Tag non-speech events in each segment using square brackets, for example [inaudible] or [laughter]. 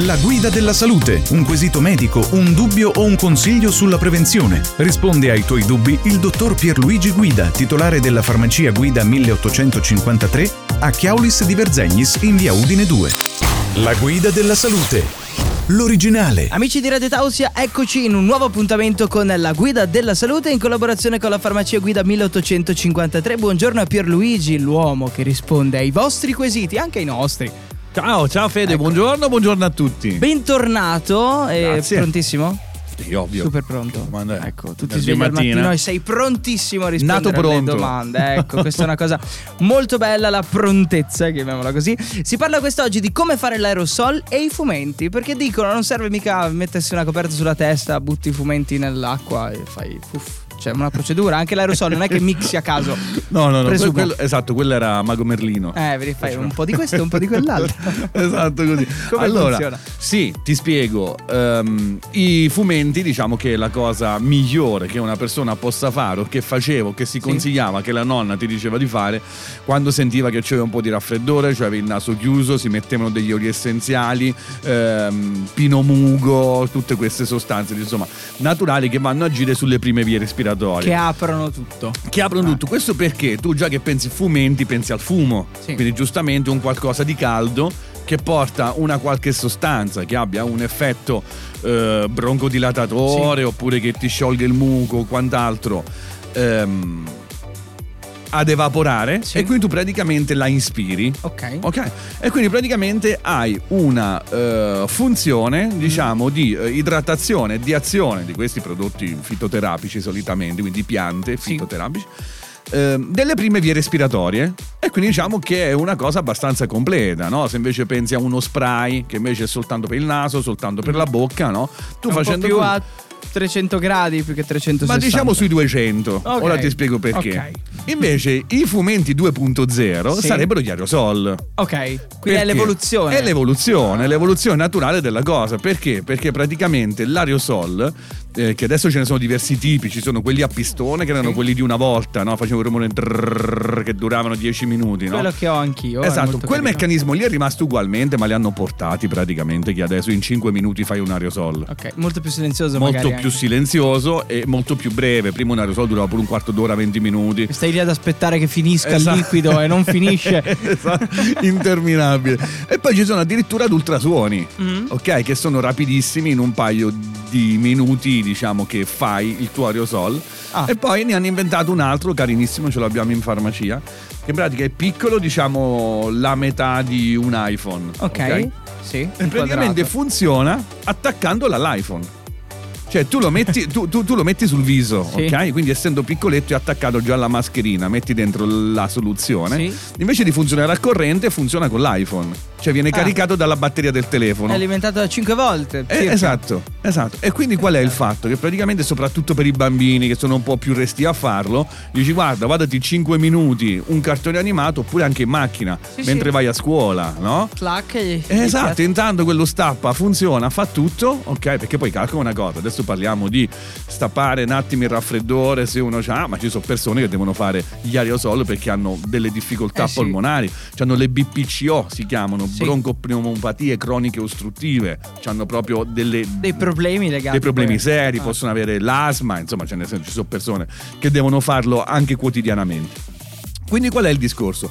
La guida della salute, un quesito medico, un dubbio o un consiglio sulla prevenzione. Risponde ai tuoi dubbi il dottor Pierluigi Guida, titolare della farmacia Guida 1853 a Chiaulis di Verzegnis in via Udine 2. La guida della salute. L'originale. Amici di Radio Tausia, eccoci in un nuovo appuntamento con la Guida della Salute in collaborazione con la farmacia Guida 1853. Buongiorno a Pierluigi, l'uomo che risponde ai vostri quesiti, anche ai nostri. Ciao, ciao Fede, Ecco. buongiorno, buongiorno a tutti. Bentornato, e Grazie. prontissimo? Sì, ovvio. Super pronto. Ecco, tu ti svegli al mattina. mattino e sei prontissimo a rispondere Nato alle domande. [laughs] Ecco, questa è una cosa molto bella, la prontezza, chiamiamola così. Si parla quest'oggi di come fare l'aerosol e i fumenti, perché dicono non serve mica mettersi una coperta sulla testa, butti i fumenti nell'acqua e fai puff. C'è una procedura, anche l'aerosol non è che mixi a caso. [laughs] No, no, no, quello- quello- esatto, quello era Mago Merlino. Eh, vedi, fai un po' di questo e un po' di quell'altro. [laughs] esatto così. [laughs] Come allora, funziona? sì, ti spiego. Ehm, I fumenti, diciamo che la cosa migliore che una persona possa fare o che facevo, che si Sì. consigliava, che la nonna ti diceva di fare quando sentiva che c'era un po' di raffreddore, cioè avevi il naso chiuso, si mettevano degli oli essenziali, ehm, pinomugo, tutte queste sostanze, insomma, naturali che vanno a agire sulle prime vie respiratorie che aprono tutto. che aprono tutto. Questo perché tu già che pensi fumenti pensi al fumo, Sì. quindi giustamente un qualcosa di caldo che porta una qualche sostanza che abbia un effetto eh, broncodilatatore oppure che ti sciolga il muco o quant'altro ehm, ad evaporare Sì. e quindi tu praticamente la inspiri. Ok. Ok, e quindi praticamente hai una eh, funzione, diciamo, di eh, idratazione di azione di questi prodotti fitoterapici solitamente, quindi piante Sì. fitoterapici, ehm, delle prime vie respiratorie. E quindi diciamo che è una cosa abbastanza completa, no? Se invece pensi a uno spray che invece è soltanto per il naso, soltanto per la bocca, no? Tu un facendo più a 300 gradi più che 360. ma diciamo sui 200. Ok. Ora ti spiego perché. Ok. Invece i fumenti 2.0 Sì. sarebbero gli aerosol. Ok, quindi Perché? è l'evoluzione. È l'evoluzione, l'evoluzione naturale della cosa. Perché? Perché praticamente l'aerosol, eh, che adesso ce ne sono diversi tipi, ci sono quelli a pistone che erano Sì. quelli di una volta, no? facevano un rumore trrrr che duravano 10 minuti. No? Quello che ho anch'io. è Esatto, quel carino. meccanismo lì è rimasto ugualmente, ma li hanno portati praticamente che adesso in 5 minuti fai un aerosol. Ok, molto più silenzioso Molto più anche. silenzioso e molto più breve. Prima un aerosol durava pure un quarto d'ora, 20 minuti. Stai lì ad aspettare che finisca Esatto. il liquido e non finisce. [laughs] Esatto, interminabile. E poi ci sono addirittura ad ultrasuoni, Mm. ok? Che sono rapidissimi in un paio di minuti, diciamo che fai il tuo aerosol. Ah. E poi ne hanno inventato un altro carinissimo, ce l'abbiamo in farmacia, che in pratica è piccolo, diciamo la metà di un iPhone. Ok. Sì. E praticamente inquadrato. funziona attaccandola all'iPhone. Cioè tu lo metti, tu, tu- tu lo metti sul viso, Sì. ok? Quindi essendo piccoletto è attaccato già alla mascherina, metti dentro la soluzione. Sì. Invece di funzionare a corrente funziona con l'iPhone. Cioè viene Ah. caricato dalla batteria del telefono. È alimentato da 5 volte. Eh, esatto, esatto. E quindi qual è il fatto? Che praticamente, soprattutto per i bambini che sono un po' più resti a farlo, dici guarda, guardati 5 minuti un cartone animato oppure anche in macchina Sì, mentre sì. vai a scuola, no? Clac Eh, Esatto, intanto quello stappa, funziona, fa tutto, ok? Perché poi calcola una cosa, adesso parliamo di stappare un attimo il raffreddore se uno c'ha, ma ci sono persone che devono fare gli aerosol perché hanno delle difficoltà Eh sì. polmonari, hanno le BPCO, si chiamano, Sì. broncopneumopatie croniche ostruttive, hanno proprio delle, Dei problemi legati. dei problemi seri, Ah. possono avere l'asma, insomma, ce ne sono- ci sono persone che devono farlo anche quotidianamente. Quindi qual è il discorso?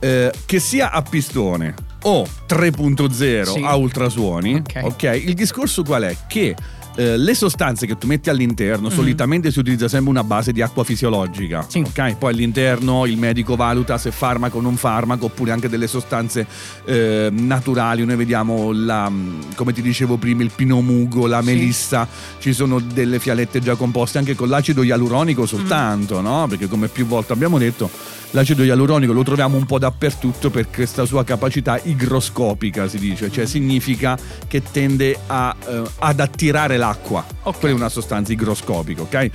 Eh, che sia a pistone o 3.0 Sì. a ultrasuoni, Ok. ok, il discorso qual è? Che eh, le sostanze che tu metti all'interno solitamente si utilizza sempre una base di acqua fisiologica. Mm. Sì. ok? Poi all'interno il medico valuta se farmaco o non farmaco, oppure anche delle sostanze eh, naturali. Noi vediamo la, come ti dicevo prima, il pinomugo, la Sì. melissa, ci sono delle fialette già composte anche con l'acido ialuronico soltanto, no? Perché come più volte abbiamo detto, l'acido ialuronico lo troviamo un po' dappertutto per questa sua capacità igroscopica, si dice, cioè significa che tende a, eh, ad attirare l'acqua. Ok. Quella è una sostanza igroscopica, ok?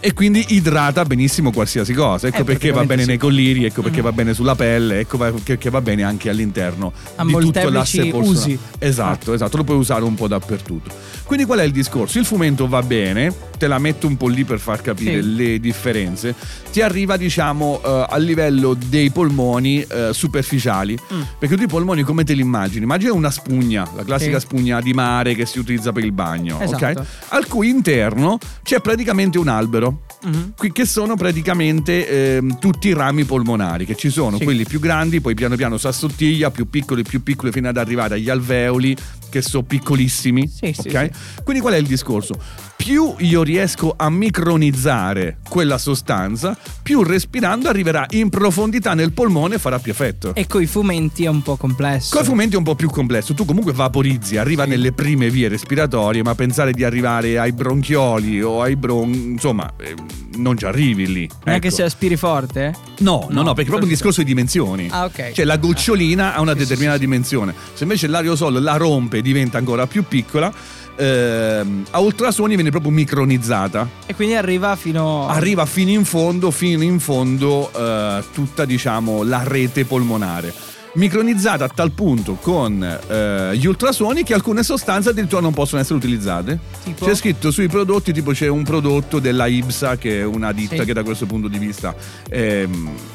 E quindi idrata benissimo qualsiasi cosa. Ecco Eh, perché va bene sì. nei colliri, ecco perché Mm. va bene sulla pelle, ecco perché va bene anche all'interno A di tutto l'asse polsonale. Esatto, esatto, lo puoi usare un po' dappertutto. Quindi qual è il discorso? Il fumetto va bene, te la metto un po' lì per far capire Sì. le differenze. Ti arriva, diciamo, eh, a livello dei polmoni eh, superficiali. Mm. Perché tu i polmoni come te li immagini? Immagina una spugna, la classica Sì. spugna di mare che si utilizza per il bagno, Esatto. ok? Al cui interno c'è praticamente un albero. Mhm. Qui- che sono praticamente ehm, tutti i rami polmonari che ci sono, Sì. quelli più grandi, poi piano piano si assottiglia, più piccoli, più piccoli, fino ad arrivare agli alveoli che sono piccolissimi. Sì, sì, ok? Quindi qual è il discorso? Più io riesco a micronizzare quella sostanza, più respirando arriverà in profondità nel polmone e farà più effetto. E coi fumenti è un po' complesso. Con i fumenti è un po' più complesso, tu comunque vaporizzi, arriva Sì. nelle prime vie respiratorie, ma pensare di arrivare ai bronchioli o ai bron... insomma, eh, non ci arrivi lì. Non è che ecco. se aspiri forte? No, no, No, no, perché è proprio un discorso di dimensioni. Ah, ok. Cioè la gocciolina ha una determinata sì, sì. dimensione. Se invece l'aerosol la rompe e diventa ancora più piccola, ehm, a ultrasuoni viene proprio micronizzata. E quindi arriva fino. Arriva fino in fondo, fino in fondo eh, tutta diciamo la rete polmonare. Micronizzata a tal punto con eh, gli ultrasuoni che alcune sostanze addirittura non possono essere utilizzate. Tipo? C'è scritto sui prodotti, tipo c'è un prodotto della IBSA che è una ditta Sì. che da questo punto di vista è,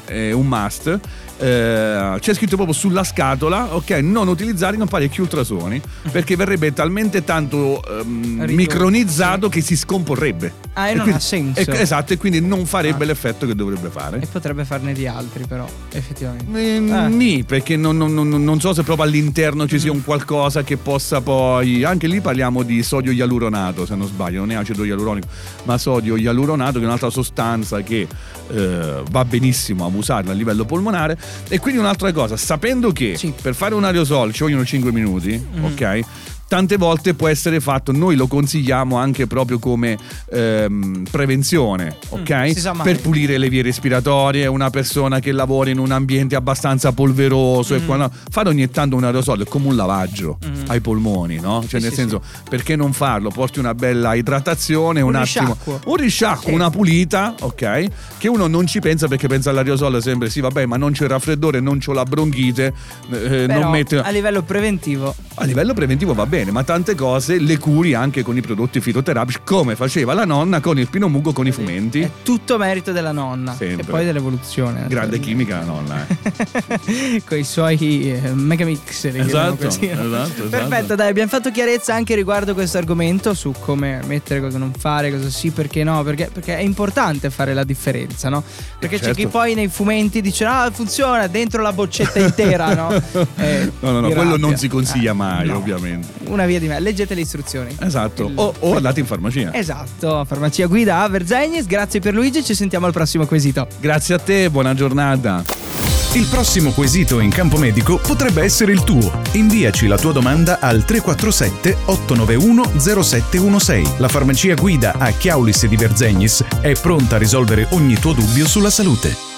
è un must. Eh, c'è scritto proprio sulla scatola, ok, non utilizzare in parecchi ultrasuoni [laughs] perché verrebbe talmente tanto ehm, micronizzato che si scomporrebbe. Ah, e E non quindi- ha senso. e- esatto, e quindi non farebbe Ah. l'effetto che dovrebbe fare. E potrebbe farne di altri, però, effettivamente. Eh, Eh. nì, perché non, non- non- non so se proprio all'interno ci sia un qualcosa che possa poi. Anche lì parliamo di sodio ialuronato, se non sbaglio, non è acido ialuronico, ma sodio ialuronato, che è un'altra sostanza che eh, va benissimo a usarla a livello polmonare. E quindi un'altra cosa, sapendo che Sì. per fare un aerosol ci vogliono 5 minuti, Mhm. ok? Tante volte può essere fatto, noi lo consigliamo anche proprio come ehm, prevenzione, ok? Mm, sa mai. Per pulire le vie respiratorie, una persona che lavora in un ambiente abbastanza polveroso e Mm. quando, fare ogni tanto un aerosol è come un lavaggio Mm. ai polmoni, no? Cioè Sì, nel sì, senso, perché non farlo? Porti una bella idratazione, un, Un attimo, risciacquo. un risciacquo, Sì. una pulita, ok? Che uno non ci pensa perché pensa all'aerosol sempre sì, vabbè, ma non c'è il raffreddore, non c'ho la bronchite, eh, Però non mette a livello preventivo. a livello preventivo va bene, ma tante cose le curi anche con i prodotti fitoterapici, come faceva la nonna con il pinomugo con i fumenti. È tutto merito della nonna. Sempre. E poi dell'evoluzione. Grande chimica la nonna, eh. [laughs] con i suoi eh, megamix. Esatto, esatto, esatto. Perfetto, dai, abbiamo fatto chiarezza anche riguardo questo argomento su come mettere, cosa non fare, cosa sì, perché no, perché, perché è importante fare la differenza, no? Perché c'è Certo. chi poi nei fumetti dice ah funziona dentro la boccetta intera, no? [laughs] Eh, No, no, no, quello rabbia. non si consiglia Eh, mai, no. ovviamente. Una via di me, leggete le istruzioni. Esatto. Il- O, o andate in farmacia. Esatto, farmacia guida a Verzegnis, grazie per Luigi, ci sentiamo al prossimo quesito. Grazie a te, buona giornata. Il prossimo quesito in campo medico potrebbe essere il tuo. Inviaci la tua domanda al 347 891 0716. La farmacia guida a Chiaulis di Verzegnis è pronta a risolvere ogni tuo dubbio sulla salute.